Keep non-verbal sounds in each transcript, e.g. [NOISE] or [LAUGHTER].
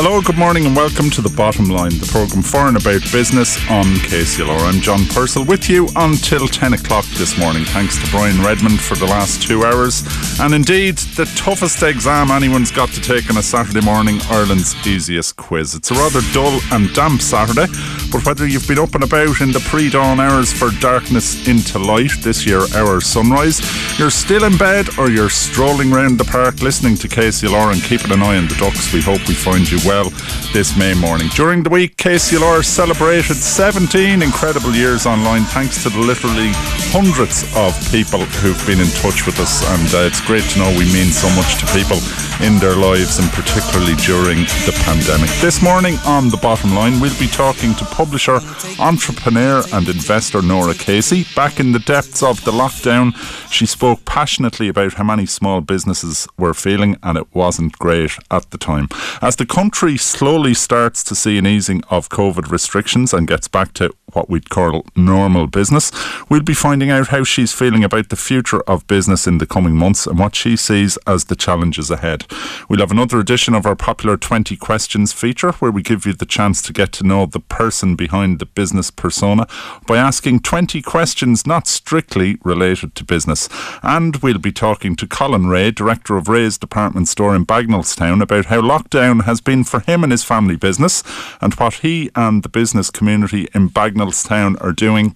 Hello, good morning, and welcome to The Bottom Line, the programme for and about business on KCLR. I'm John Purcell with you until 10 o'clock this morning. Thanks to Brian Redmond for the last two hours. And indeed, the toughest exam anyone's got to take on a Saturday morning, Ireland's easiest quiz. It's a rather dull and damp Saturday, but whether you've been up and about in the pre dawn hours for darkness into light, this year our sunrise, you're still in bed or you're strolling round the park listening to KCLR and keeping an eye on the ducks, we hope we find you well this May morning. During the week, KCLR celebrated 17 incredible years online thanks to the literally hundreds of people who've been in touch with us, and uh, it's great to know we mean so much to people in their lives and particularly during the pandemic. This morning on The Bottom Line, we'll be talking to publisher, entrepreneur, and investor Norah Casey. Back in the depths of the lockdown, she spoke passionately about how many small businesses were feeling, and it wasn't great at the time. As the country slowly starts to see an easing of COVID restrictions and gets back to what we'd call normal business, we'll be finding out how she's feeling about the future of business in the coming months and what she sees as the challenges ahead. We'll have another edition of our popular 20 questions feature where we give you the chance to get to know the person behind the business persona by asking 20 questions not strictly related to business. And we'll be talking to Colin Rea, director of Rea's department store in Bagenalstown, about how lockdown has been for him and his family business and what he and the business community in Bagenalstown are doing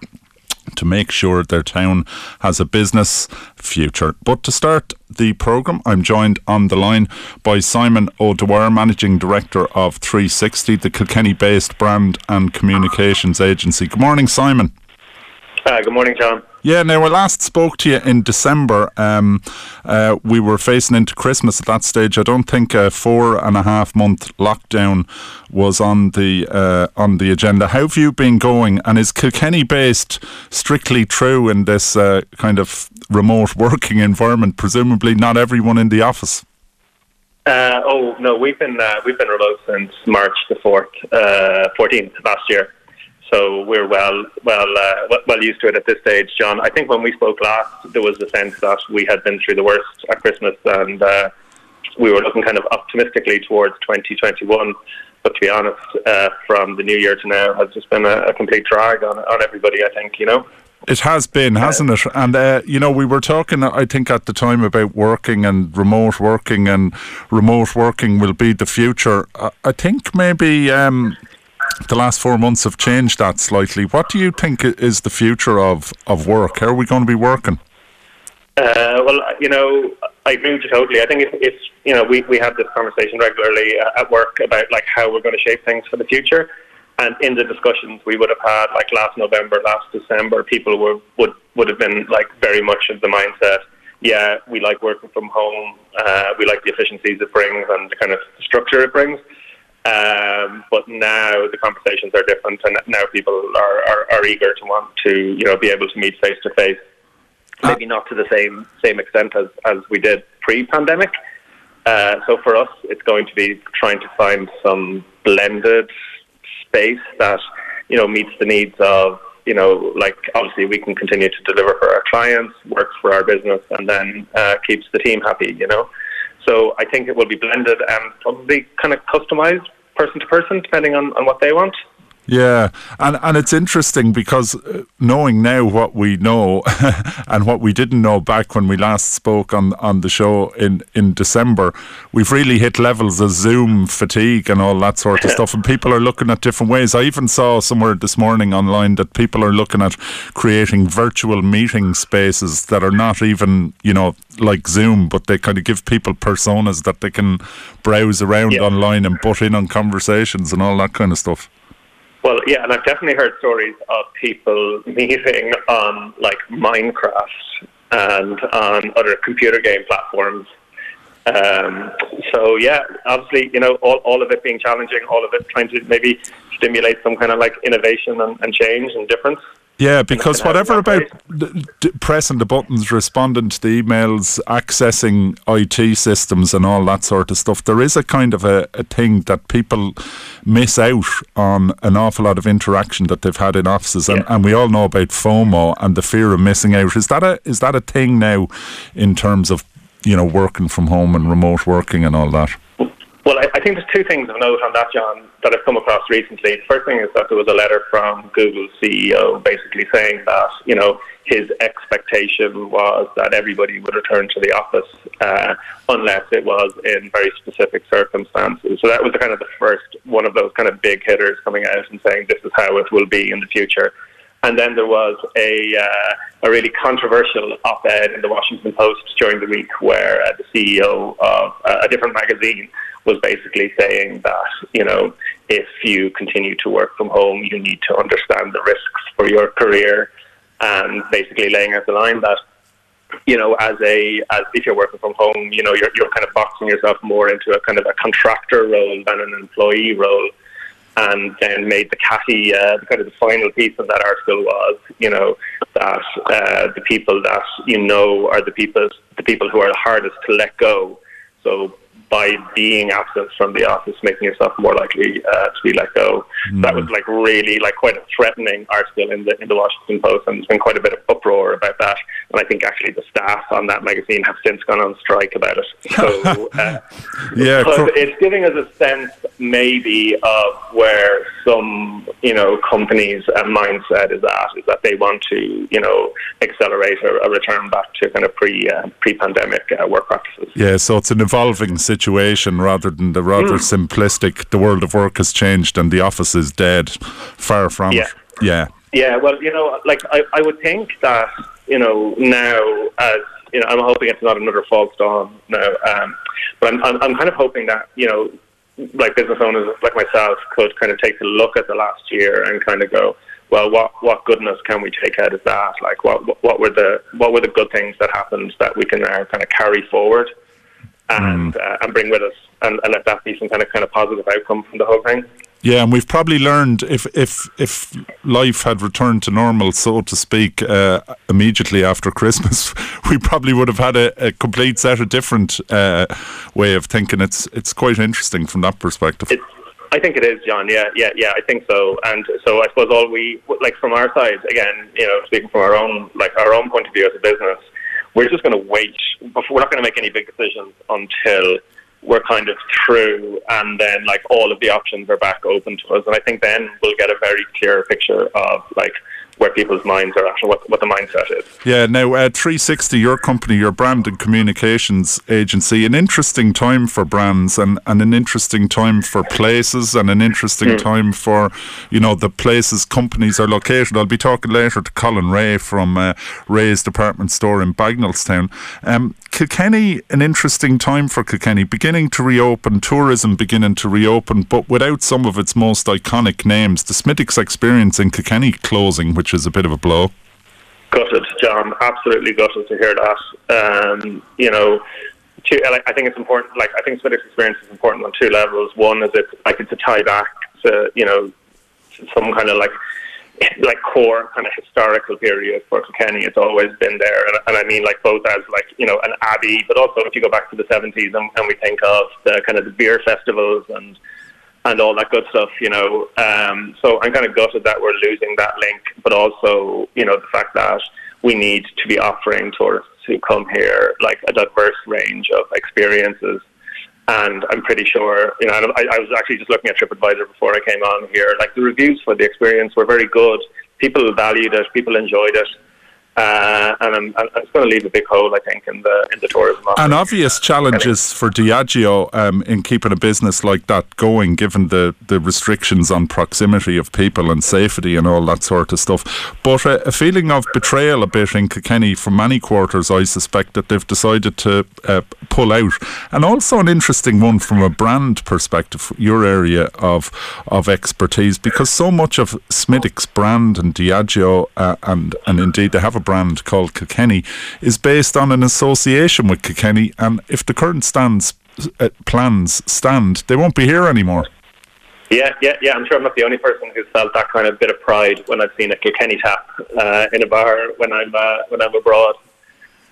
to make sure their town has a business future. But to start the programme, I'm joined on the line by Simon O'Dwyer, Managing Director of 360, the Kilkenny based brand and communications agency. Good morning, Simon. Uh, good morning, John. Yeah, now I last spoke to you in December. Um, uh, we were facing into Christmas at that stage. I don't think a four and a half month lockdown was on the uh, on the agenda. How have you been going? And is Kilkenny based strictly true in this uh, kind of remote [LAUGHS] working environment? Presumably, not everyone in the office. Uh, oh no, we've been uh, we've been remote since March the fourth, uh, fourteenth last year. So we're well, well, uh, well used to it at this stage, John. I think when we spoke last, there was a sense that we had been through the worst at Christmas, and uh, we were looking kind of optimistically towards 2021. But to be honest, uh, from the new year to now, has just been a, a complete drag on on everybody. I think you know. It has been, hasn't it? And, uh, you know, we were talking, I think, at the time about working and remote working, and remote working will be the future. I think maybe um, the last four months have changed that slightly. What do you think is the future of, of work? How are we going to be working? Uh, well, you know, I agree with you totally. I think if, if you know, we, we have this conversation regularly uh, at work about like how we're going to shape things for the future. And in the discussions we would have had, like last November, last December, people were, would would have been like very much of the mindset. Yeah, we like working from home. Uh, we like the efficiencies it brings and the kind of structure it brings. Um, but now the conversations are different, and now people are, are, are eager to want to you know be able to meet face to face. Maybe not to the same same extent as, as we did pre-pandemic. Uh, so for us, it's going to be trying to find some blended space that you know meets the needs of you know like obviously we can continue to deliver for our clients, works for our business, and then uh, keeps the team happy. You know. So I think it will be blended and probably kind of customized person to person, depending on, on what they want. Yeah, and and it's interesting because uh, knowing now what we know [LAUGHS] and what we didn't know back when we last spoke on on the show in in December, we've really hit levels of Zoom fatigue and all that sort of stuff. And people are looking at different ways. I even saw somewhere this morning online that people are looking at creating virtual meeting spaces that are not even you know like Zoom, but they kind of give people personas that they can browse around online and butt in on conversations and all that kind of stuff. Well, yeah, and I've definitely heard stories of people meeting on like Minecraft and on other computer game platforms. Um, so yeah, obviously, you know, all, all of it being challenging, all of it trying to maybe stimulate some kind of like innovation and, and change and difference. Yeah, because whatever about pressing the buttons, responding to the emails, accessing IT systems, and all that sort of stuff, there is a kind of a, a thing that people miss out on an awful lot of interaction that they've had in offices, and, Yeah. and we all know about FOMO and the fear of missing out. Is that a is that a thing now in terms of you know working from home and remote working and all that? Well, I, I think there's two things of note on that, John, that I've come across recently. The first thing is that there was a letter from Google's CEO basically saying that, you know, his expectation was that everybody would return to the office uh, unless it was in very specific circumstances. So that was the kind of the first one of those kind of big hitters coming out and saying this is how it will be in the future. And then there was a uh, a really controversial op-ed in the Washington Post during the week where uh, the CEO of uh, a different magazine was basically saying that you know if you continue to work from home, you need to understand the risks for your career, and basically laying out the line that you know, as a as if you're working from home, you know, you're you're kind of boxing yourself more into a kind of a contractor role than an employee role. And then made the catty, uh, kind of the final piece of that article was, you know, that uh, the people that you know are the people the people who are the hardest to let go. So by being absent from the office, making yourself more likely uh, to be let go. That was like really like quite a threatening article in the in the Washington Post, and there's been quite a bit of uproar about that. And I think actually the staff on that magazine have since gone on strike about it. [LAUGHS] So uh, Yeah, it's giving us a sense maybe of where some you know companies' uh, mindset is at is that they want to you know accelerate a, a return back to kind of pre uh, pre pandemic uh, work practices. Yeah, so it's an evolving situation rather than the rather simplistic. The world of work has changed and the office is dead. Far from Yeah. it. Yeah. Yeah, well, you know, like I, I would think that you know now as you know, I'm hoping it's not another false dawn now, um, but I'm, I'm I'm kind of hoping that you know, like business owners like myself could kind of take a look at the last year and kind of go, well, what what goodness can we take out of that? Like, what- what were the what were the good things that happened that we can now kind of carry forward and uh, and bring with us, and, and let that be some kind of kind of positive outcome from the whole thing. Yeah, and we've probably learned if if if life had returned to normal, so to speak, uh, immediately after [LAUGHS] Christmas, we probably would have had a, a complete set of different uh, way of thinking. It's it's quite interesting from that perspective. It, I think it is, John. Yeah, yeah, yeah. I think so. And so I suppose all we like from our side, again, you know, speaking from our own like our own point of view as a business, we're just going to wait. Before, we're not going to make any big decisions until we're kind of through, and then like all of the options are back open to us. And I think then we'll get a very clear picture of like where people's minds are at and what what the mindset is. Yeah, now uh, 360, your company, your brand and communications agency, an interesting time for brands and, and an interesting time for places and an interesting time for, you know, the places companies are located. I'll be talking later to Colin Rea from uh, Rea's department store in Bagenalstown. Um, Kilkenny, an interesting time for Kilkenny, beginning to reopen, tourism beginning to reopen, but without some of its most iconic names. The Smithwick's experience in Kilkenny closing, which is a bit of a blow. gutted, John. Absolutely gutted to hear that. Um, you know, two, like, I think it's important. Like I think Smithwick's experience is important on two levels. One is it's like it's a tie back to you know some kind of like like core kind of historical period for Kilkenny. It's always been there, and, and I mean like both as like you know an abbey, but also if you go back to the seventies and, and we think of the kind of the beer festivals and and all that good stuff, you know. Um, so I'm kind of gutted that we're losing that link, but also, you know, the fact that we need to be offering tourists who come here like a diverse range of experiences. And I'm pretty sure, you know, I, I was actually just looking at TripAdvisor before I came on here. Like the reviews for the experience were very good. People valued it. People enjoyed it. Uh, and I'm, I'm it's going to leave a big hole, I think, in the in the tourism. Market. An obvious challenge is for Diageo um, in keeping a business like that going, given the, the restrictions on proximity of people and safety and all that sort of stuff. But uh, a feeling of betrayal a bit in Kilkenny from many quarters, I suspect, that they've decided to uh, pull out. And also an interesting one from a brand perspective, your area of of expertise, because so much of Smithwick's brand and Diageo, uh, and, and indeed they have a brand called Kilkenny, is based on an association with Kilkenny. And if the current stands uh, plans stand, they won't be here anymore. Yeah, yeah, yeah. I'm sure I'm not the only person who's felt that kind of bit of pride when I've seen a Kilkenny tap uh, in a bar when I'm uh, when I'm abroad.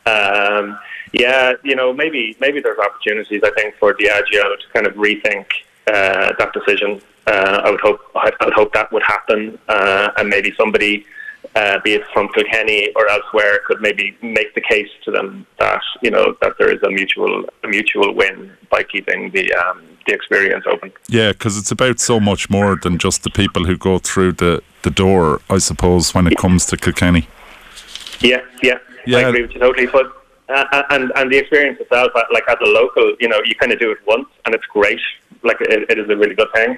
Um, yeah, you know, maybe maybe there's opportunities. I think for Diageo to kind of rethink uh, that decision. Uh, I would hope I would hope that would happen, uh, and maybe somebody uh, be it from Kilkenny or elsewhere, could maybe make the case to them that you know that there is a mutual a mutual win by keeping the um, the experience open. Yeah, because it's about so much more than just the people who go through the, the door, I suppose, when it comes to Kilkenny. Yeah, yeah, yeah. I agree with you totally. But uh, uh, and and the experience itself, uh, like as a local, you know, you kind of do it once, and it's great. Like it, it is a really good thing.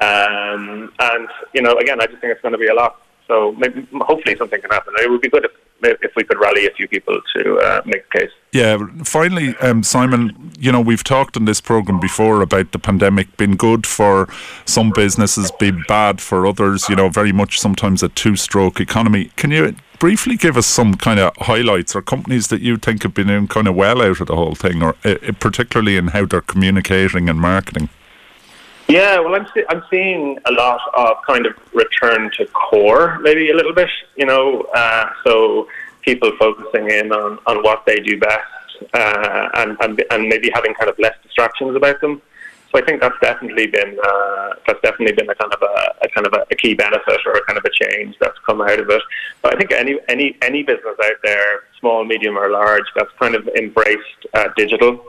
Um, and you know, again, I just think it's going to be a lot so maybe, hopefully something can happen. It would be good if if we could rally a few people to uh, make the case. Yeah. Finally, um, Simon, you know we've talked on this program before about the pandemic being good for some businesses, being bad for others. You know, very much sometimes a two-stroke economy. Can you briefly give us some kind of highlights or companies that you think have been doing kind of well out of the whole thing, or uh, particularly in how they're communicating and marketing? Yeah, well, I'm see- I'm seeing a lot of kind of return to core, maybe a little bit. You know, uh, so people focusing in on, on what they do best, uh, and, and and maybe having kind of less distractions about them. So I think that's definitely been uh, that's definitely been a kind of a, a kind of a, a, key benefit or a kind of a change that's come out of it. But I think any any any business out there, small, medium, or large, that's kind of embraced uh, digital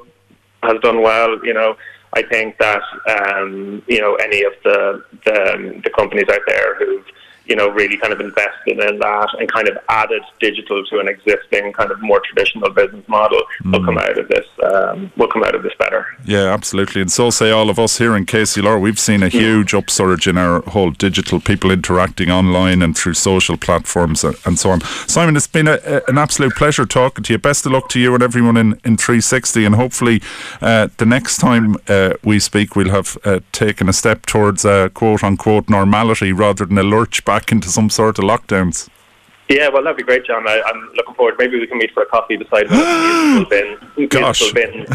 has done well. You know, I think that um, you know any of the, the the companies out there who've you know, really kind of invested in that and kind of added digital to an existing kind of more traditional business model mm. will come out of this um, will come out of this better. Yeah, absolutely. And so say all of us here in KCLR, we've seen a mm. huge upsurge in our whole digital people interacting online and through social platforms and so on. Simon, it's been a, a, an absolute pleasure talking to you. Best of luck to you and everyone in, in 360 and hopefully uh, the next time uh, we speak we'll have uh, taken a step towards quote unquote normality rather than a lurch back into some sort of lockdowns. Yeah, well, that'd be great, John. I, am looking forward. Maybe we can meet for a coffee beside the bin. [GASPS] Gosh. bin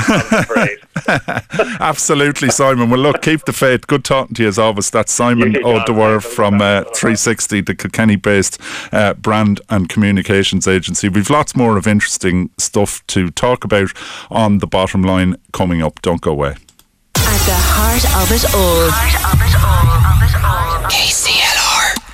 [LAUGHS] Absolutely, Simon. Well, look, keep the faith. Good talking to you as always. That's Simon O'Dwyer from uh, 360, the Kilkenny based uh, brand and communications agency. We've lots more of interesting stuff to talk about on the bottom line coming up. Don't go away. At the heart of it all. Heart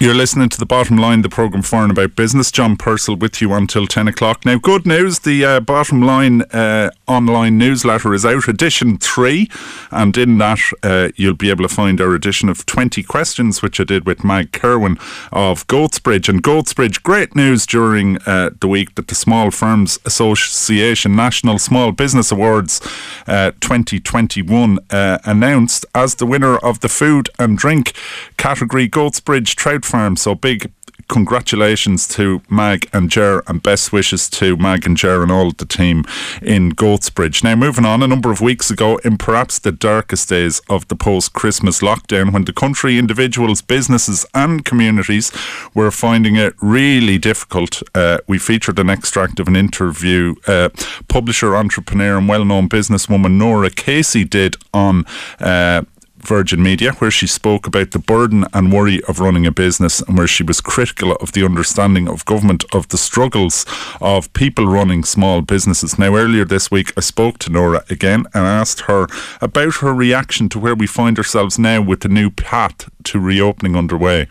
You're listening to the bottom line, the programme for and about business. John Purcell with you until 10 o'clock. Now, good news the uh, bottom line uh, online newsletter is out, edition three. And in that, uh, you'll be able to find our edition of 20 questions, which I did with Mag Kirwan of Goatsbridge. And Goatsbridge, great news during uh, the week that the Small Firms Association National Small Business Awards uh, 2021 uh, announced as the winner of the food and drink category Goatsbridge Trout farm. So big congratulations to Mag and Ger and best wishes to Mag and Ger and all the team in Goatsbridge. Now, moving on, a number of weeks ago, in perhaps the darkest days of the post Christmas lockdown, when the country, individuals, businesses, and communities were finding it really difficult, uh, we featured an extract of an interview uh, publisher, entrepreneur, and well known businesswoman Norah Casey did on. Uh, Virgin Media, where she spoke about the burden and worry of running a business and where she was critical of the understanding of government of the struggles of people running small businesses. Now, earlier this week, I spoke to Norah again and asked her about her reaction to where we find ourselves now with the new path to reopening underway.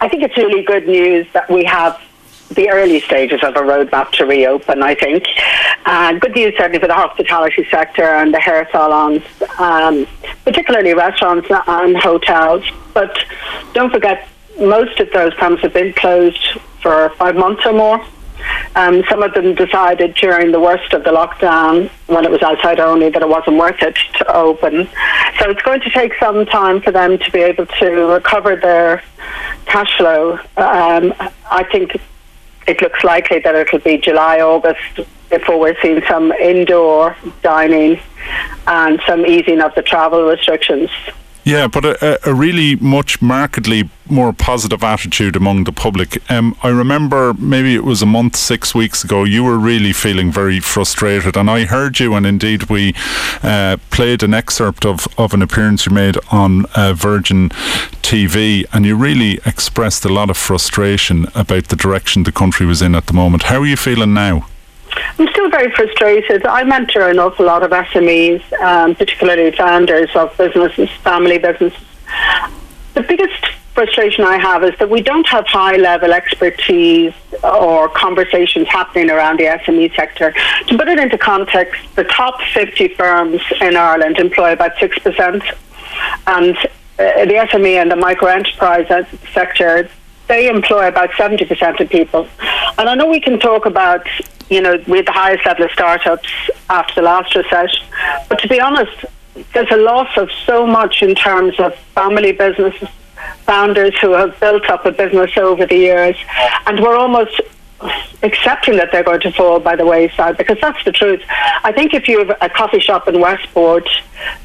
I think it's really good news that we have the early stages of a roadmap to reopen, I think. Uh, good news certainly for the hospitality sector and the hair salons, um, particularly restaurants and hotels. But don't forget, most of those firms have been closed for five months or more. Um, some of them decided during the worst of the lockdown, when it was outside only, that it wasn't worth it to open. So it's going to take some time for them to be able to recover their cash flow. Um, I think it looks likely that it'll be July, August before we're seeing some indoor dining and some easing of the travel restrictions. Yeah, but a, a, really much markedly more positive attitude among the public. Um, I remember maybe it was a month, six weeks ago, you were really feeling very frustrated, and I heard you, and indeed we uh, played an excerpt of, of an appearance you made on uh, Virgin TV, and you really expressed a lot of frustration about the direction the country was in at the moment. How are you feeling now? I'm still very frustrated. I mentor an awful lot of SMEs, um, particularly founders of businesses, family businesses. The biggest frustration I have is that we don't have high level expertise or conversations happening around the SME sector. To put it into context, the top 50 firms in Ireland employ about 6%, and uh, the SME and the micro enterprise sector they employ about 70% of people. And I know we can talk about you know, we had the highest level of startups after the last recession. But to be honest, there's a loss of so much in terms of family businesses, founders who have built up a business over the years, and we're almost accepting that they're going to fall by the wayside because that's the truth. I think if you have a coffee shop in Westport,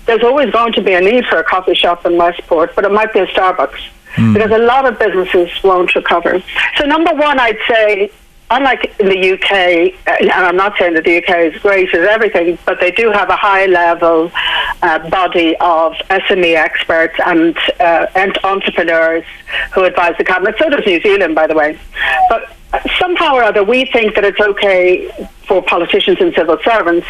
there's always going to be a need for a coffee shop in Westport, but it might be a Starbucks. Mm. Because a lot of businesses won't recover. So, number one, I'd say unlike in the UK, uh, and I'm not saying that the UK is great at everything, but they do have a high level uh, body of SME experts and, uh, and entrepreneurs who advise the cabinet. So does New Zealand, by the way. But somehow or other, we think that it's okay for politicians and civil servants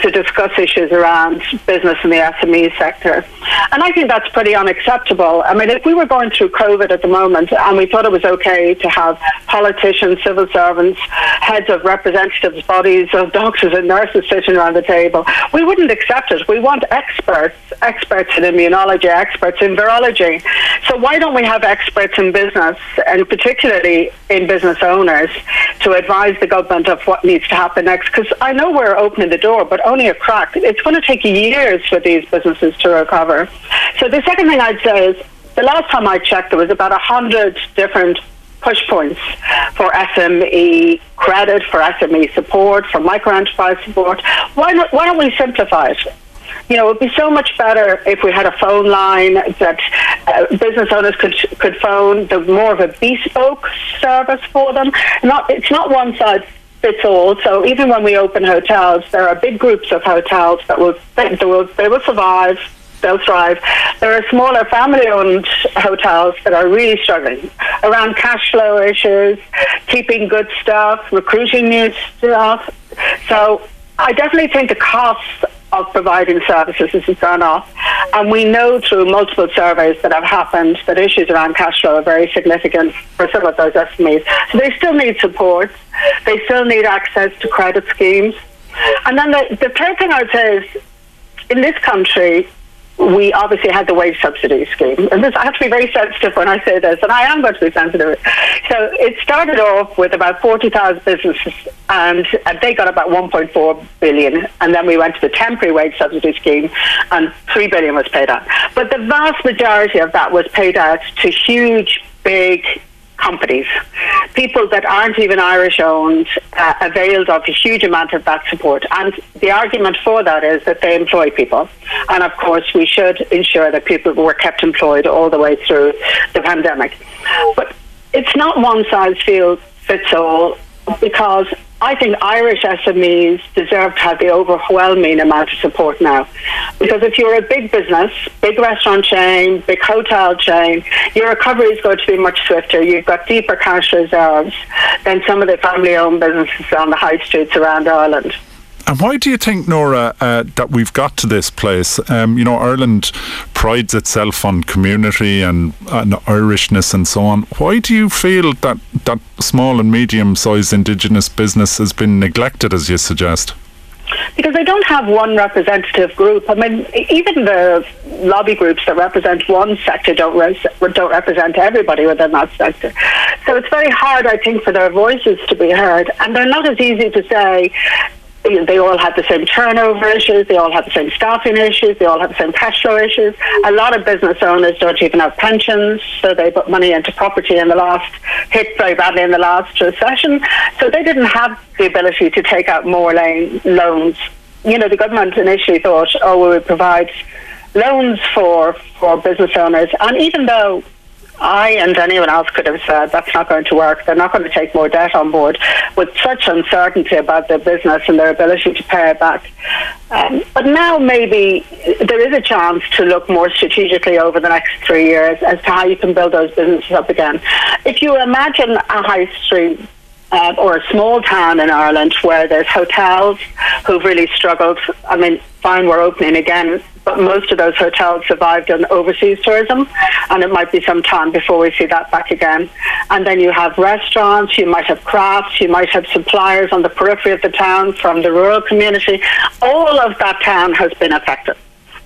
to discuss issues around business in the SME sector. And I think that's pretty unacceptable. I mean, if we were going through COVID at the moment and we thought it was okay to have politicians, civil servants, heads of representatives, bodies of doctors and nurses sitting around the table, we wouldn't accept it. We want experts, experts in immunology, experts in virology. So why don't we have experts in business and particularly in business owners to advise the government of what needs to happen happen next? Because I know we're opening the door, but only a crack. It's going to take years for these businesses to recover. So the second thing I'd say is the last time I checked, there was about a hundred different push points for SME credit, for SME support, for micro enterprise support. Why not? Why don't we simplify it? you know, it would be so much better if we had a phone line that uh, business owners could could phone. The more of a bespoke service for them. Not it's not one size fits all. So even when we open hotels, there are big groups of hotels that will they will, they will survive. They'll thrive. There are smaller family-owned hotels that are really struggling around cash flow issues, keeping good staff, recruiting new staff. So I definitely think the costs of providing services has gone off. And we know through multiple surveys that have happened that issues around cash flow are very significant for some of those SMEs. So they still need support. They still need access to credit schemes. And then the, the third thing I would say is in this country, we obviously had the wage subsidy scheme. And this, I have to be very sensitive when I say this, and I am going to be sensitive. So it started off with about 40,000 businesses, and, and they got about 1.4 billion. And then we went to the temporary wage subsidy scheme, and 3 billion was paid out. But the vast majority of that was paid out to huge, big companies. People that aren't even Irish owned uh, availed of a huge amount of that support. And the argument for that is that they employ people. And of course, we should ensure that people were kept employed all the way through the pandemic. But it's not one size fits all because I think Irish SMEs deserve to have the overwhelming amount of support now. Because if you're a big business, big restaurant chain, big hotel chain, your recovery is going to be much swifter. You've got deeper cash reserves than some of the family owned businesses on the high streets around Ireland. And why do you think, Norah, uh, that we've got to this place? Um, you know, Ireland prides itself on community and, and, Irishness and so on. Why do you feel that that small and medium-sized Indigenous business has been neglected, as you suggest? Because they don't have one representative group. I mean, even the lobby groups that represent one sector don't don't represent everybody within that sector. So it's very hard, I think, for their voices to be heard, and they're not as easy to say they all had the same turnover issues, they all had the same staffing issues, they all had the same cash flow issues. A lot of business owners don't even have pensions, so they put money into property in the last, hit very badly in the last recession. So they didn't have the ability to take out more loans. You know, the government initially thought, oh, we would provide loans for for business owners. And even though I and anyone else could have said that's not going to work. They're not going to take more debt on board with such uncertainty about their business and their ability to pay it back. Um, but now maybe there is a chance to look more strategically over the next three years as to how you can build those businesses up again. If you imagine a high street uh, or a small town in Ireland where there's hotels who've really struggled. I mean, fine, we're opening again, but most of those hotels survived on overseas tourism, and it might be some time before we see that back again. And then you have restaurants, you might have crafts, you might have suppliers on the periphery of the town from the rural community. All of that town has been affected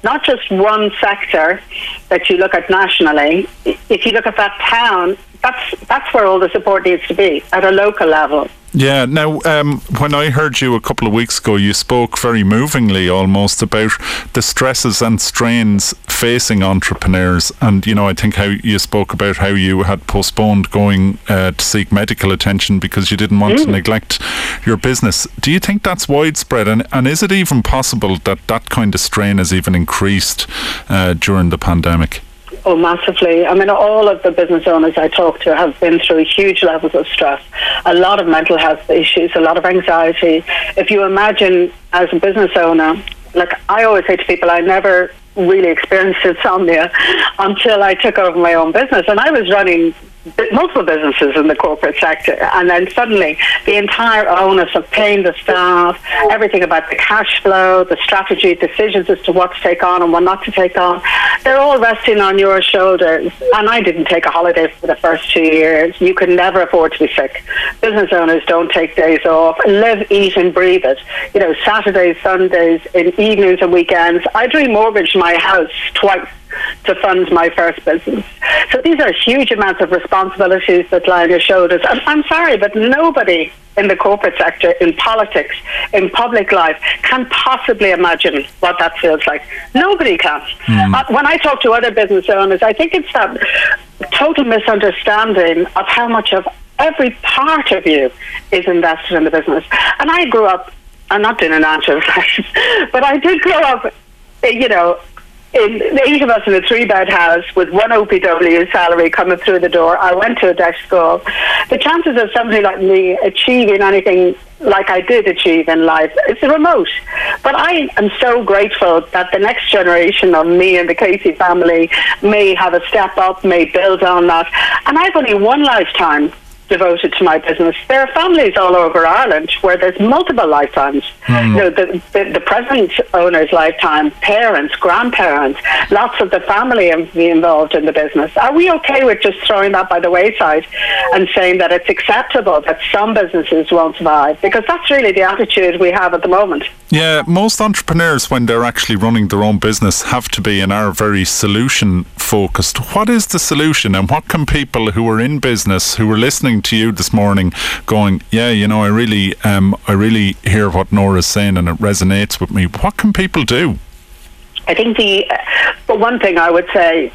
not just one sector that you look at nationally. If you look at that town, that's that's where all the support needs to be at a local level. Yeah. Now, um, when I heard you a couple of weeks ago, you spoke very movingly, almost about the stresses and strains facing entrepreneurs, and you know, I think how you spoke about how you had postponed going uh, to seek medical attention because you didn't want mm. to neglect your business. Do you think that's widespread, and and is it even possible that that kind of strain has even increased uh, during the pandemic? Oh, massively. I mean, all of the business owners I talk to have been through huge levels of stress, a lot of mental health issues, a lot of anxiety. If you imagine as a business owner, like I always say to people, I never really experienced insomnia [LAUGHS] until I took over my own business. And I was running multiple businesses in the corporate sector, and then suddenly the entire onus of paying the staff, everything about the cash flow, the strategy, decisions as to what to take on and what not to take on, they're all resting on your shoulders. And I didn't take a holiday for the first two years. You can never afford to be sick. Business owners don't take days off. Live, eat, and breathe it. You know, Saturdays, Sundays, in evenings and weekends. I remortgaged my house twice to fund my first business. So these are huge amounts of responsibilities that lie on your shoulders. I'm, I'm sorry, but nobody in the corporate sector, in politics, in public life, can possibly imagine what that feels like. Nobody can. Mm. Uh, when I talk to other business owners, I think it's that total misunderstanding of how much of every part of you is invested in the business. And I grew up, I'm not doing an answer, [LAUGHS] but I did grow up, you know, in eight of us in a three bed house with one OPW salary coming through the door. I went to a deaf school. The chances of somebody like me achieving anything like I did achieve in life, it's remote. But I am so grateful that the next generation of me and the Casey family may have a step up, may build on that. And I've only one lifetime devoted to my business. There are families all over Ireland where there's multiple lifetimes. Mm. You know, the, the, the, present owner's lifetime, parents, grandparents, lots of the family involved in the business. Are we okay with just throwing that by the wayside and saying that it's acceptable that some businesses won't survive? Because that's really the attitude we have at the moment. Yeah, most entrepreneurs, when they're actually running their own business, have to be and are very solution focused. What is the solution, and what can people who are in business, who are listening to you this morning, going, "Yeah, you know, I really, um, I really hear what Norah's saying, and it resonates with me." What can people do? I think the, uh, one thing I would say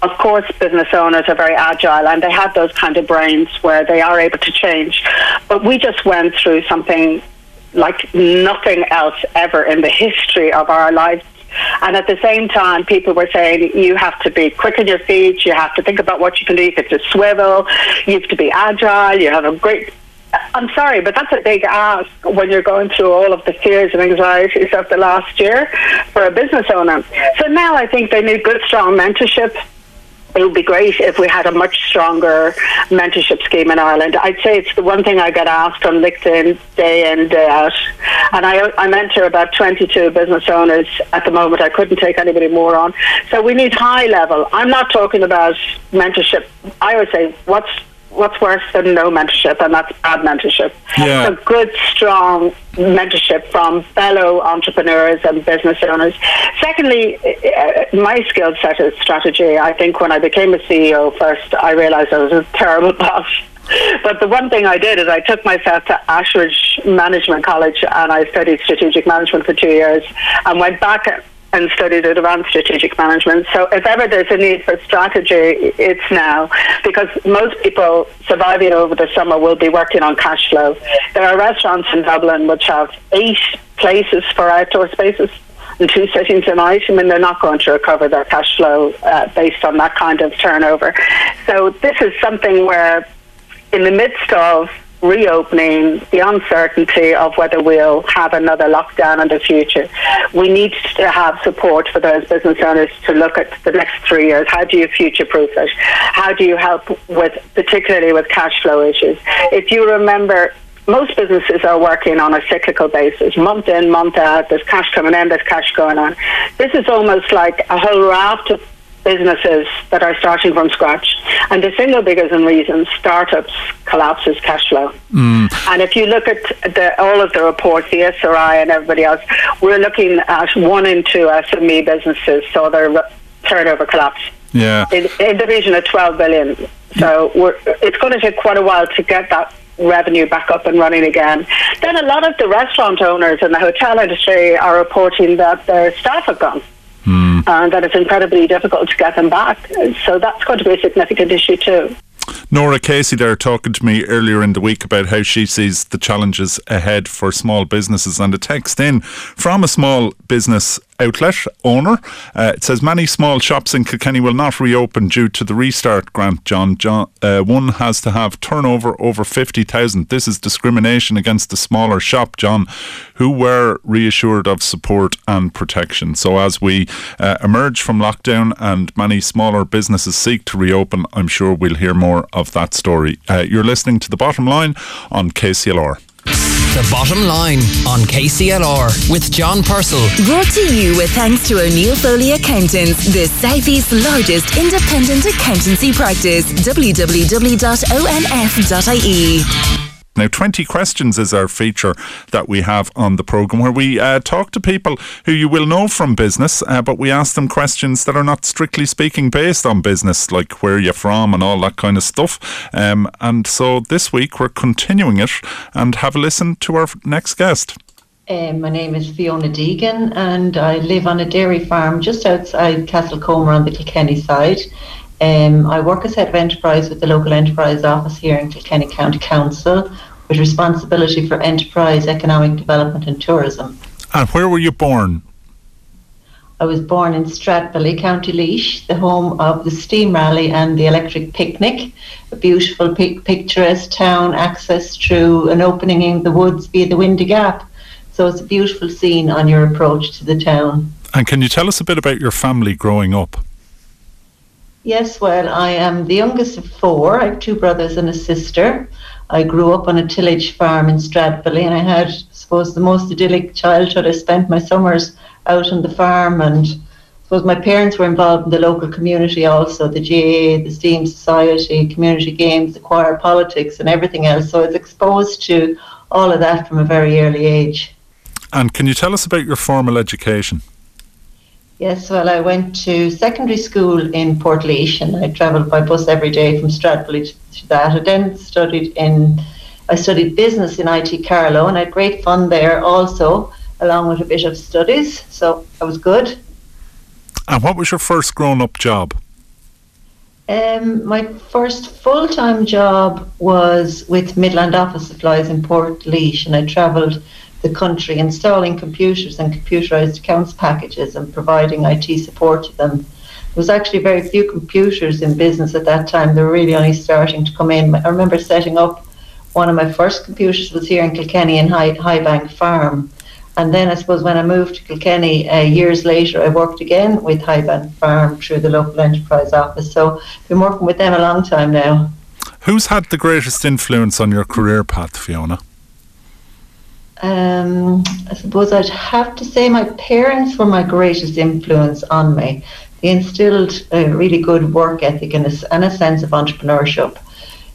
of course, business owners are very agile and they have those kind of brains where they are able to change. But we just went through something like nothing else ever in the history of our lives. And at the same time, people were saying you have to be quick on your feet, you have to think about what you can do, you have to swivel, you have to be agile, you have a great I'm sorry, but that's a big ask when you're going through all of the fears and anxieties of the last year for a business owner. So now I think they need good, strong mentorship it would be great if we had a much stronger mentorship scheme in Ireland. I'd say it's the one thing I get asked on LinkedIn day in, day out. And I, I mentor about 22 business owners at the moment. I couldn't take anybody more on. So we need high level. I'm not talking about mentorship. I would say, what's what's worse than no mentorship, and that's bad mentorship. Yeah. So good, strong mentorship from fellow entrepreneurs and business owners. Secondly, uh, my skill set is strategy. I think when I became a CEO first, I realized I was a terrible [LAUGHS] boss. But the one thing I did is I took myself to Ashridge Management College and I studied strategic management for two years and went back and studied advanced strategic management. So if ever there's a need for strategy, it's now because most people surviving over the summer will be working on cash flow. There are restaurants in Dublin which have eight places for outdoor spaces. and two sittings a night, I mean, they're not going to recover their cash flow uh, based on that kind of turnover. So this is something where, in the midst of reopening, the uncertainty of whether we'll have another lockdown in the future. We need to have support for those business owners to look at the next three years. How do you future proof it? How do you help with, particularly with cash flow issues? If you remember, most businesses are working on a cyclical basis, month in, month out. There's cash coming in, there's cash going on. This is almost like a whole raft of businesses that are starting from scratch. And the single biggest reason startups collapses cash flow. Mm. And if you look at the, all of the reports, the SRI and everybody else, we're looking at one in two SME businesses saw their turnover collapse. Yeah. In, in the region of 12 billion. So it's going to take quite a while to get that revenue back up and running again. Then a lot of the restaurant owners and the hotel industry are reporting that their staff have gone. And that it's incredibly difficult to get them back. So that's going to be a significant issue too. Norah Casey there talking to me earlier in the week about how she sees the challenges ahead for small businesses and a text in from a small business outlet owner. Uh, it says many small shops in Kilkenny will not reopen due to the restart grant, John. John uh, one has to have turnover over 50,000. This is discrimination against the smaller shop, John, who were reassured of support and protection. So as we uh, emerge from lockdown and many smaller businesses seek to reopen, I'm sure we'll hear more of that story. Uh, you're listening to The Bottom Line on KCLR. The Bottom Line on KCLR with John Purcell. Brought to you with thanks to O'Neill Foley Accountants, the Southeast's largest independent accountancy practice. www.onf.ie. Now, 20 questions is our feature that we have on the programme where we uh, talk to people who you will know from business, uh, but we ask them questions that are not strictly speaking based on business, like where you're from and all that kind of stuff. Um, and so this week we're continuing it and have a listen to our next guest. Um, my name is Fiona Deegan and I live on a dairy farm just outside Castlecomer on the Kilkenny side. Um, I work as head of enterprise with the local enterprise office here in Kilkenny County Council with responsibility for enterprise, economic development and tourism. And where were you born? I was born in Stradbally, County Laois, the home of the Steam Rally and the Electric Picnic, a beautiful, picturesque town, accessed through an opening in the woods via the Windy Gap. So it's a beautiful scene on your approach to the town. And can you tell us a bit about your family growing up? Yes, well, I am the youngest of four. I have two brothers and a sister. I grew up on a tillage farm in Stradbally, and I had, I suppose, the most idyllic childhood. I spent my summers out on the farm, and I suppose my parents were involved in the local community also, the GAA, the STEAM Society, community games, the choir, politics, and everything else. So I was exposed to all of that from a very early age. And can you tell us about your formal education? Yes, well, I went to secondary school in Portlaoise and I travelled by bus every day from Stradbally to that. I then studied in, I studied business in IT Carlow and I had great fun there also, along with a bit of studies. So I was good. And what was your first grown up job? Um, my first full time job was with Midland Office Supplies in Portlaoise and I travelled the country, installing computers and computerized accounts packages and providing IT support to them. There was actually very few computers in business at that time. They were really only starting to come in. I remember setting up one of my first computers was here in Kilkenny in High, Highbank Farm. And then I suppose when I moved to Kilkenny uh, years later, I worked again with Highbank Farm through the local enterprise office. So I've been working with them a long time now. Who's had the greatest influence on your career path, Fiona? um, I suppose I'd have to say my parents were my greatest influence on me. They instilled a really good work ethic and a, and a sense of entrepreneurship.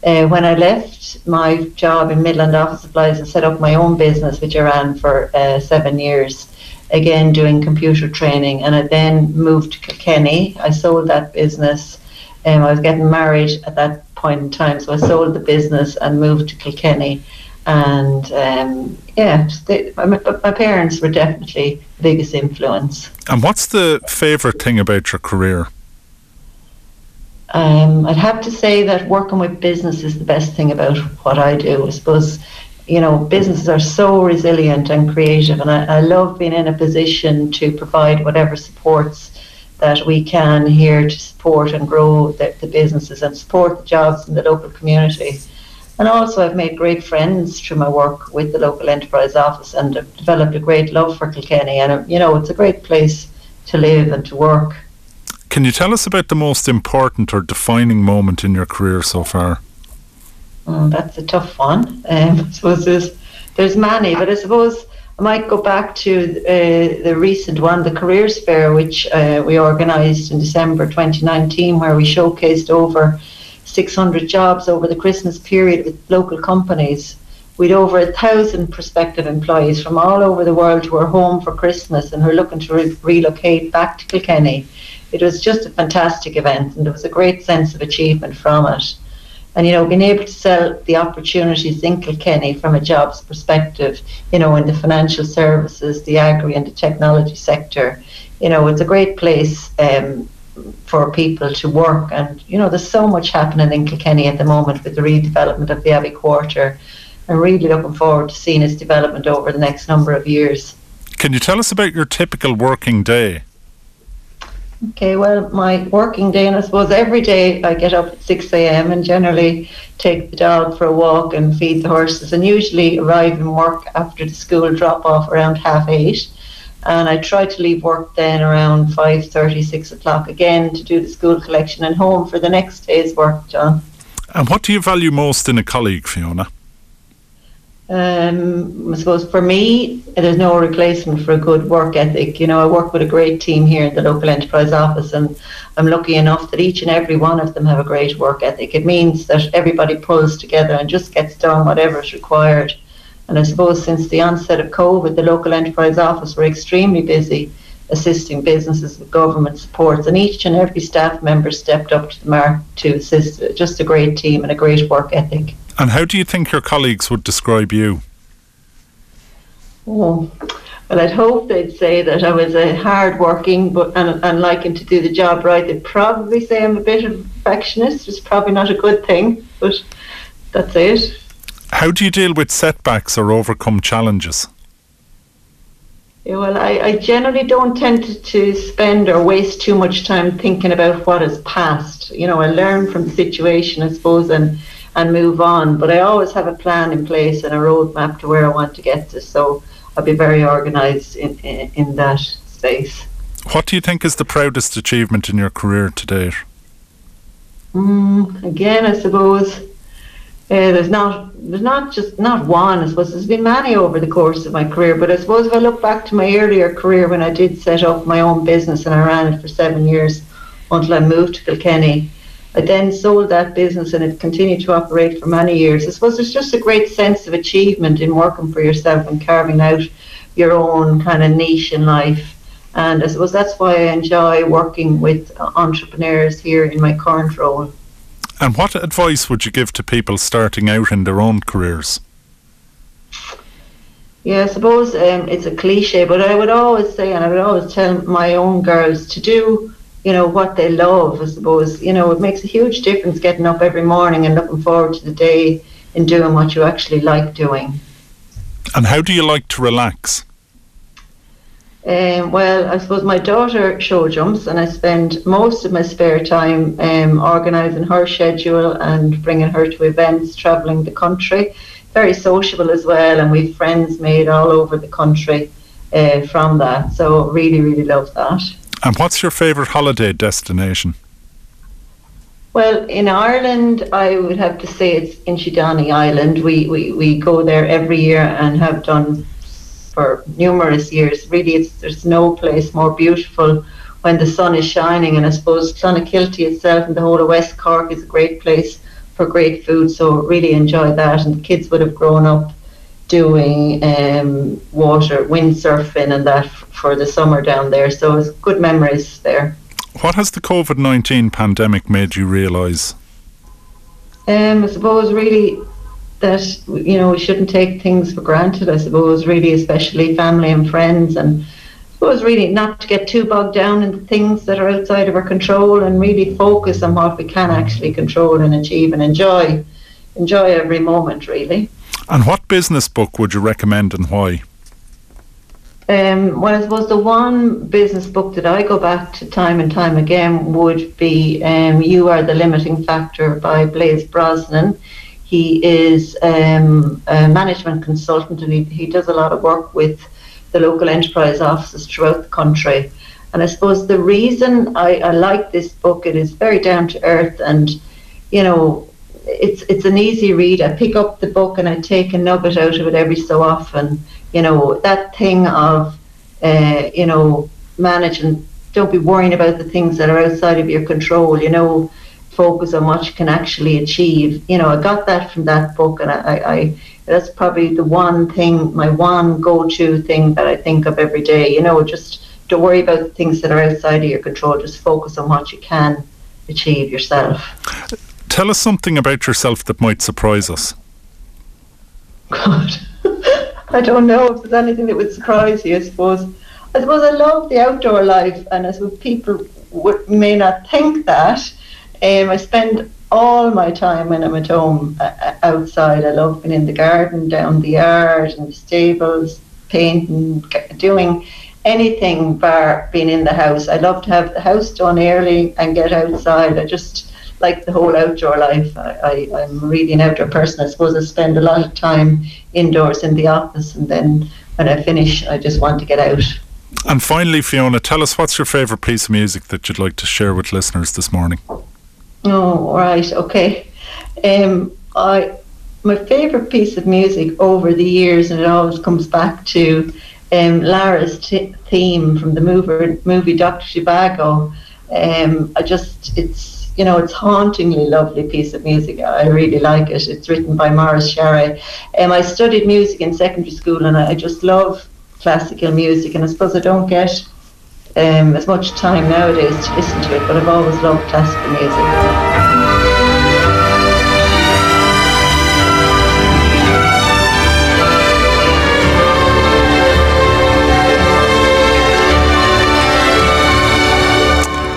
Uh, when I left my job in Midland Office Supplies and set up my own business, which I ran for uh, seven years, again doing computer training, and I then moved to Kilkenny. I sold that business. Um, I was getting married at that point in time, so I sold the business and moved to Kilkenny and um, yeah, they, my, my, parents were definitely the biggest influence. And what's the favourite thing about your career? Um, I'd have to say that working with business is the best thing about what I do. I suppose you know, businesses are so resilient and creative, and I, I love being in a position to provide whatever supports that we can here to support and grow the, the businesses and support the jobs in the local community. And also, I've made great friends through my work with the local enterprise office and have developed a great love for Kilkenny. And, you know, it's a great place to live and to work. Can you tell us about the most important or defining moment in your career so far? Oh, that's a tough one. Um, [LAUGHS] I suppose there's, there's many, but I suppose I might go back to uh, the recent one, the Careers Fair, which uh, we organised in December 2019, where we showcased over 600 jobs over the Christmas period with local companies. We'd over a thousand prospective employees from all over the world who are home for Christmas and who are looking to re- relocate back to Kilkenny. It was just a fantastic event and there was a great sense of achievement from it. And, you know, being able to sell the opportunities in Kilkenny from a jobs perspective, you know, in the financial services, the agri and the technology sector, you know, it's a great place um, for people to work. And, you know, there's so much happening in Kilkenny at the moment with the redevelopment of the Abbey Quarter. I'm really looking forward to seeing its development over the next number of years. Can you tell us about your typical working day? Okay, well, my working day, and I suppose every day I get up at 6 a.m. and generally take the dog for a walk and feed the horses, and usually arrive in work after the school drop off around half eight and I try to leave work then around 5.30, 6 o'clock again to do the school collection and home for the next day's work, John. And what do you value most in a colleague, Fiona? Um, I suppose for me, there's no replacement for a good work ethic. You know, I work with a great team here in the local enterprise office, and I'm lucky enough that each and every one of them have a great work ethic. It means that everybody pulls together and just gets done whatever is required. And I suppose since the onset of COVID, the local enterprise office were extremely busy assisting businesses with government supports, and each and every staff member stepped up to the mark to assist. Uh, just a great team and a great work ethic. And how do you think your colleagues would describe you? Oh, well, I'd hope they'd say that I was a hard working but and, and liking to do the job right. They'd probably say I'm a bit of a perfectionist, which is probably not a good thing, but that's it. How do you deal with setbacks or overcome challenges? Yeah, well, I, I generally don't tend to, to spend or waste too much time thinking about what has passed. You know, I learn from the situation, I suppose, and and move on. But I always have a plan in place and a roadmap to where I want to get to. So I'll be very organised in, in, in that space. What do you think is the proudest achievement in your career to date? Mm, again, I suppose uh, there's not there's not just not one. I suppose there's been many over the course of my career. But I suppose if I look back to my earlier career when I did set up my own business and I ran it for seven years until I moved to Kilkenny, I then sold that business and it continued to operate for many years. I suppose there's just a great sense of achievement in working for yourself and carving out your own kind of niche in life. And I suppose that's why I enjoy working with entrepreneurs here in my current role. And what advice would you give to people starting out in their own careers? Yeah, I suppose um, it's a cliche, but I would always say, and I would always tell my own girls to do, you know, what they love. I suppose, you know, it makes a huge difference getting up every morning and looking forward to the day and doing what you actually like doing. And how do you like to relax? Um, well, I suppose my daughter show jumps, and I spend most of my spare time um, organising her schedule and bringing her to events, travelling the country. Very sociable as well, and we've friends made all over the country uh, from that. So really, really love that. And what's your favourite holiday destination? Well, in Ireland, I would have to say it's Inchydoney Island. We, we, we go there every year and have done for numerous years. Really, there's no place more beautiful when the sun is shining. And I suppose Clonakilty itself and the whole of West Cork is a great place for great food. So really enjoy that. And the kids would have grown up doing um, water, windsurfing and that f- for the summer down there. So it's good memories there. What has the COVID 19 pandemic made you realise? Um, I suppose really that you know we shouldn't take things for granted. I suppose really, especially family and friends, and I suppose really not to get too bogged down in the things that are outside of our control, and really focus on what we can actually control and achieve, and enjoy enjoy every moment really. And what business book would you recommend and why? Um, well, I suppose the one business book that I go back to time and time again would be um, You Are the Limiting Factor by Blaise Brosnan. He is um, a management consultant and he, he does a lot of work with the local enterprise offices throughout the country. And I suppose the reason I, I like this book, it is very down to earth and, you know, it's it's an easy read. I pick up the book and I take a nugget out of it every so often you know, that thing of, uh, you know, managing, don't be worrying about the things that are outside of your control, you know, focus on what you can actually achieve. You know, I got that from that book, and I, I that's probably the one thing, my one go-to thing that I think of every day. You know, just don't worry about the things that are outside of your control. Just focus on what you can achieve yourself. Tell us something about yourself that might surprise us. God. [LAUGHS] I don't know if there's anything that would surprise you. I suppose. I suppose I love the outdoor life, and I suppose people would, may not think that. Um, I spend all my time when I'm at home uh, outside. I love being in the garden, down the yard, in the stables, painting, doing anything bar being in the house. I love to have the house done early and get outside. I just like the whole outdoor life. I, I, am really an outdoor person. I suppose I spend a lot of time indoors in the office, and then when I finish, I just want to get out. And finally, Fiona, tell us what's your favourite piece of music that you'd like to share with listeners this morning? Oh, right, okay. Um, I my favourite piece of music over the years, and it always comes back to um, Lara's t- theme from the movie, movie Doctor Zhivago. Um, I just it's you know, it's hauntingly lovely piece of music. I really like it. It's written by Maurice Jarre. Um, I studied music in secondary school and I just love classical music and I suppose I don't get um, as much time nowadays to listen to it, but I've always loved classical music.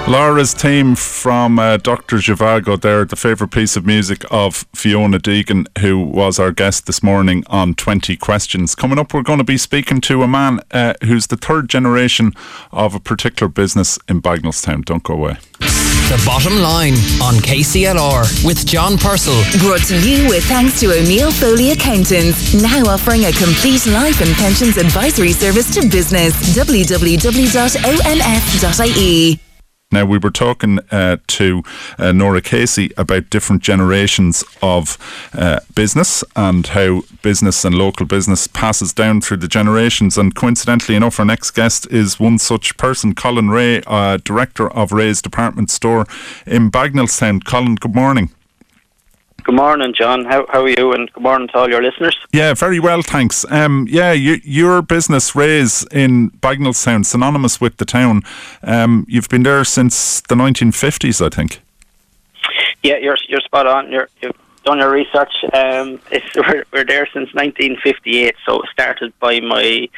Lara's theme from uh, Dr. Zhivago there, the favourite piece of music of Fiona Deegan, who was our guest this morning on 20 Questions. Coming up, we're going to be speaking to a man uh, who's the third generation of a particular business in Bagenalstown. Don't go away. The bottom line on KCLR with John Purcell. Brought to you with thanks to O'Neill Foley Accountants, now offering a complete life and pensions advisory service to business. www.onf.ie. Now, we were talking uh, to uh, Norah Casey about different generations of uh, business and how business and local business passes down through the generations. And coincidentally enough, our next guest is one such person, Colin Rea, uh, director of Rea's Department Store in Bagenalstown. Colin, good morning. Good morning, John. How, how are you? And good morning to all your listeners. Yeah, very well, thanks. Um, yeah, you, your business, Rea's in Bagenalstown, synonymous with the town. Um, you've been there since the 1950s, I think. Yeah, you're you're spot on. You're, you've done your research. Um, [LAUGHS] we're, we're there since 1958, so it started by my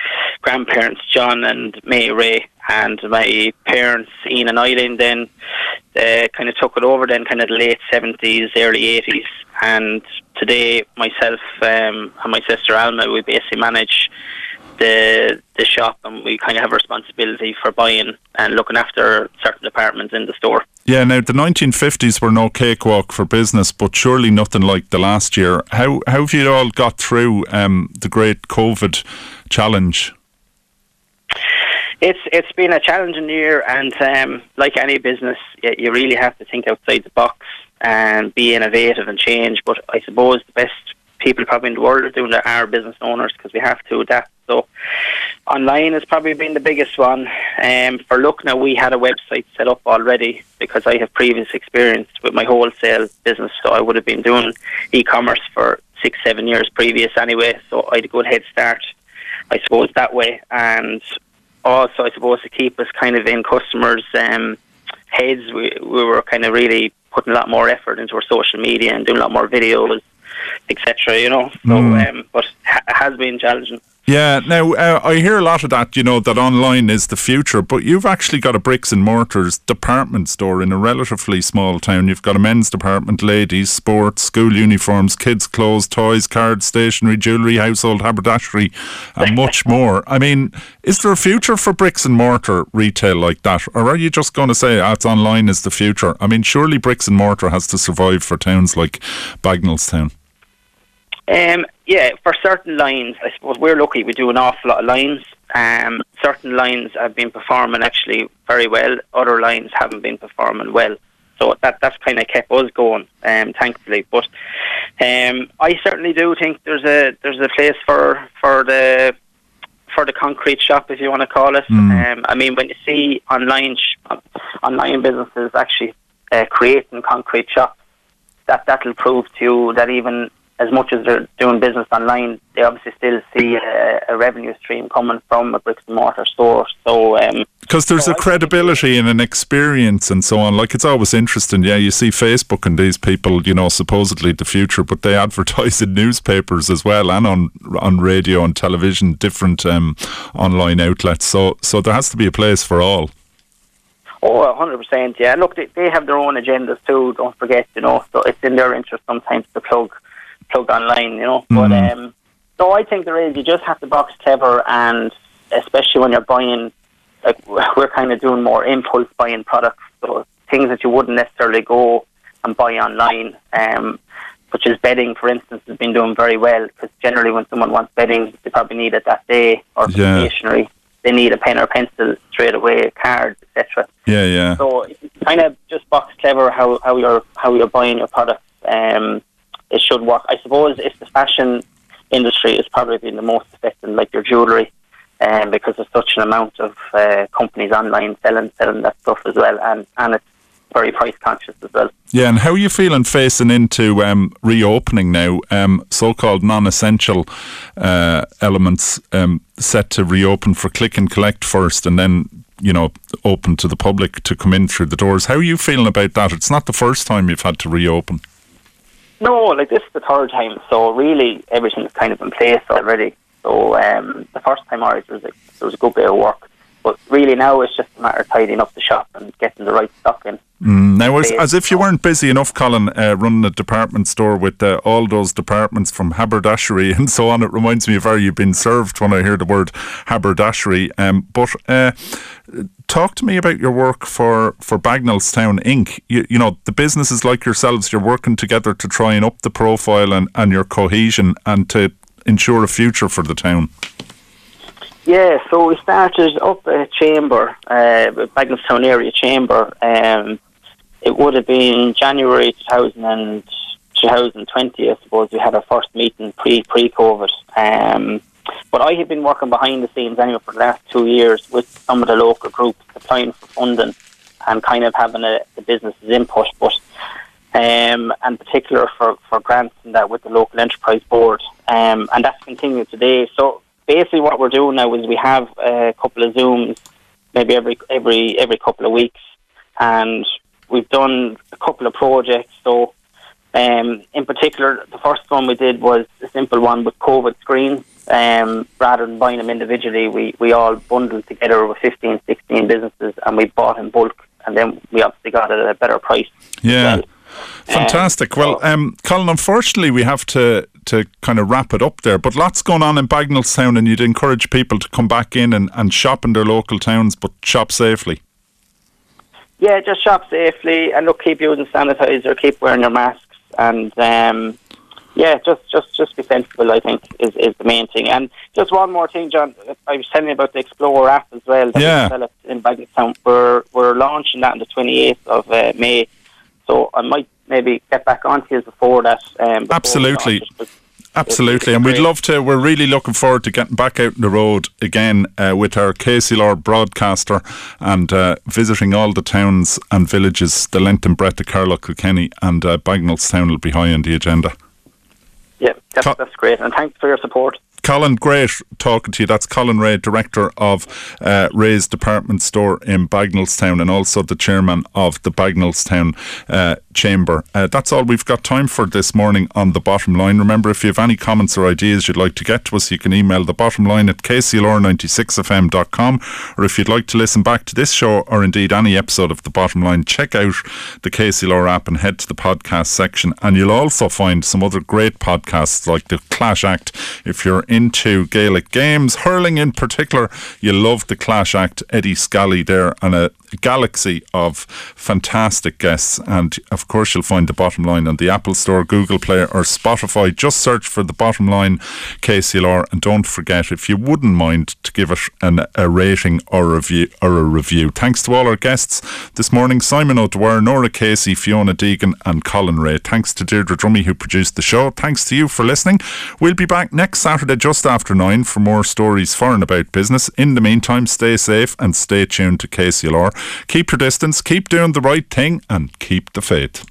grandparents, John and May Rea, and my parents, Ian and Eileen, then uh, kind of took it over then kind of late 70s, early 80s. And today, myself um, and my sister Alma, we basically manage the the shop and we kind of have responsibility for buying and looking after certain departments in the store. Yeah, now the 1950s were no cakewalk for business, but surely nothing like the last year. How, how have you all got through um, the great COVID challenge? It's it's been a challenging year, and um, like any business, you really have to think outside the box and be innovative and change. But I suppose the best people probably in the world are doing that are business owners because we have to adapt. So online has probably been the biggest one. Um, for Lucknow, we had a website set up already because I have previous experience with my wholesale business, so I would have been doing e-commerce for six, seven years previous anyway. So I had a good head start, I suppose, that way. And also, I suppose, to keep us kind of in customers' um, heads, we, we were kind of really putting a lot more effort into our social media and doing a lot more videos, etc. You know, so mm. um, but it has been challenging. Yeah, now uh, I hear a lot of that, you know, that online is the future, but you've actually got a bricks and mortars department store in a relatively small town. You've got a men's department, ladies, sports, school uniforms, kids' clothes, toys, cards, stationery, jewellery, household haberdashery, and much more. I mean, is there a future for bricks and mortar retail like that? Or are you just going to say oh, it's online is the future? I mean, surely bricks and mortar has to survive for towns like Bagenalstown. Um, yeah, for certain lines, I suppose we're lucky. We do an awful lot of lines. Um, certain lines have been performing actually very well. Other lines haven't been performing well. So that that's kind of kept us going, um, thankfully. But um, I certainly do think there's a there's a place for for the for the concrete shop, if you want to call it. Mm. Um, I mean, when you see online sh- online businesses actually uh, creating concrete shops, that that'll prove to you that even as much as they're doing business online, they obviously still see a, a revenue stream coming from a bricks and mortar store. So, because um, there's so a credibility and an experience and so on. Like it's always interesting. Yeah, you see Facebook and these people, you know, supposedly the future, but they [LAUGHS] advertise in newspapers as well and on on radio and television, different um, online outlets. So, so there has to be a place for all. Oh, 100%. Yeah. Look, they, they have their own agendas too, don't forget, you know, so it's in their interest sometimes to plug plugged online, you know. Mm. But um, no, I think there is. You just have to box clever, and especially when you're buying, like [LAUGHS] we're kind of doing more impulse buying products, so things that you wouldn't necessarily go and buy online. Um, such as bedding, for instance, has been doing very well because generally when someone wants bedding, they probably need it that day or yeah. stationery. They need a pen or pencil straight away, a card, etc. Yeah, yeah. So kind of just box clever how, how you're how you're buying your products. Um, it should work. I suppose if the fashion industry is probably been the most affected, like your jewellery, um, because there's such an amount of uh, companies online selling selling that stuff as well, and and it's very price conscious as well. Yeah, and how are you feeling facing into um, reopening now? Um, so-called non-essential uh, elements um, set to reopen for click and collect first, and then you know open to the public to come in through the doors. How are you feeling about that? It's not the first time you've had to reopen. No, like this is the third time, so really everything's kind of in place already. So um, the first time, there was a, there was a good bit of work, but really now it's just a matter of tidying up the shop and getting the right stock in. Mm, now, as, as, if you weren't busy enough, Colin, uh, running a department store with uh, all those departments from haberdashery [LAUGHS] and so on, it reminds me of how you've been served when I hear the word haberdashery. Um, but uh, talk to me about your work for, for Bagenalstown Inc. You, you know, the businesses like yourselves, you're working together to try and up the profile and, and your cohesion and to ensure a future for the town. Yeah, so we started up a chamber, uh, Bagenalstown Area Chamber. Um, it would have been January 2000 and 2020, I suppose. We had our first meeting pre pre COVID. Um, but I have been working behind the scenes anyway for the last two years with some of the local groups applying for funding and kind of having a, the business's input, but um, and particular for, for grants and that with the local enterprise board, um, and that's continuing today. So basically, what we're doing now is we have a couple of zooms, maybe every every every couple of weeks, and we've done a couple of projects. So um, in particular, the first one we did was a simple one with COVID screens um, rather than buying them individually, we, we all bundled together with 15, 16 businesses and we bought in bulk and then we obviously got it at a better price. Yeah. Well. Fantastic. Um, well, um, Colin, unfortunately, we have to, to kind of wrap it up there, but lots going on in Bagenalstown, and you'd encourage people to come back in and, and shop in their local towns, but shop safely. Yeah, just shop safely and look, keep using sanitizer, keep wearing your masks, and um, yeah, just just just be sensible. I think is, is the main thing. And just one more thing, John. I was telling you about the Explorer app as well. That yeah. we developed in Bagenalstown. We're we're launching that on the twenty eighth of uh, May. So I might maybe get back onto you before that. Um, before Absolutely. Absolutely, and we'd love to. We're really looking forward to getting back out on the road again uh, with our KCLR broadcaster and uh, visiting all the towns and villages, the length and breadth of Carlow, Kilkenny, and uh, Bagenalstown will be high on the agenda. Yeah, that's, Co- that's great. And thanks for your support. Colin, great talking to you. That's Colin Rea, Director of uh, Rea's Department Store in Bagenalstown and also the Chairman of the Bagenalstown uh, chamber. Uh, that's all we've got time for this morning on the bottom line. Remember, if you have any comments or ideas you'd like to get to us, you can email the bottom line at kclr96fm.com. Or if you'd like to listen back to this show or indeed any episode of the bottom line, check out the KCLR app and head to the podcast section. And you'll also find some other great podcasts like the Clash Act. If you're into Gaelic games, hurling in particular, you love the Clash Act. Eddie Scally there and a galaxy of fantastic guests. And of course, you'll find the bottom line on the Apple Store, Google Play, or Spotify. Just search for the bottom line KCLR. And don't forget, if you wouldn't mind, to give it an, a rating or review or a review. Thanks to all our guests this morning Simon O'Dwyer, Norah Casey, Fiona Deegan, and Colin Rea. Thanks to Deirdre Dromey, who produced the show. Thanks to you for listening. We'll be back next Saturday just after nine for more stories for and about business. In the meantime, stay safe and stay tuned to KCLR. Keep your distance, keep doing the right thing, and keep the faith.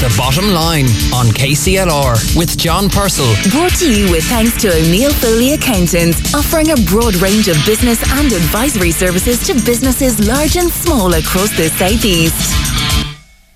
The bottom line on KCLR with John Purcell. Brought to you with thanks to O'Neill Foley Accountants, offering a broad range of business and advisory services to businesses large and small across the Southeast.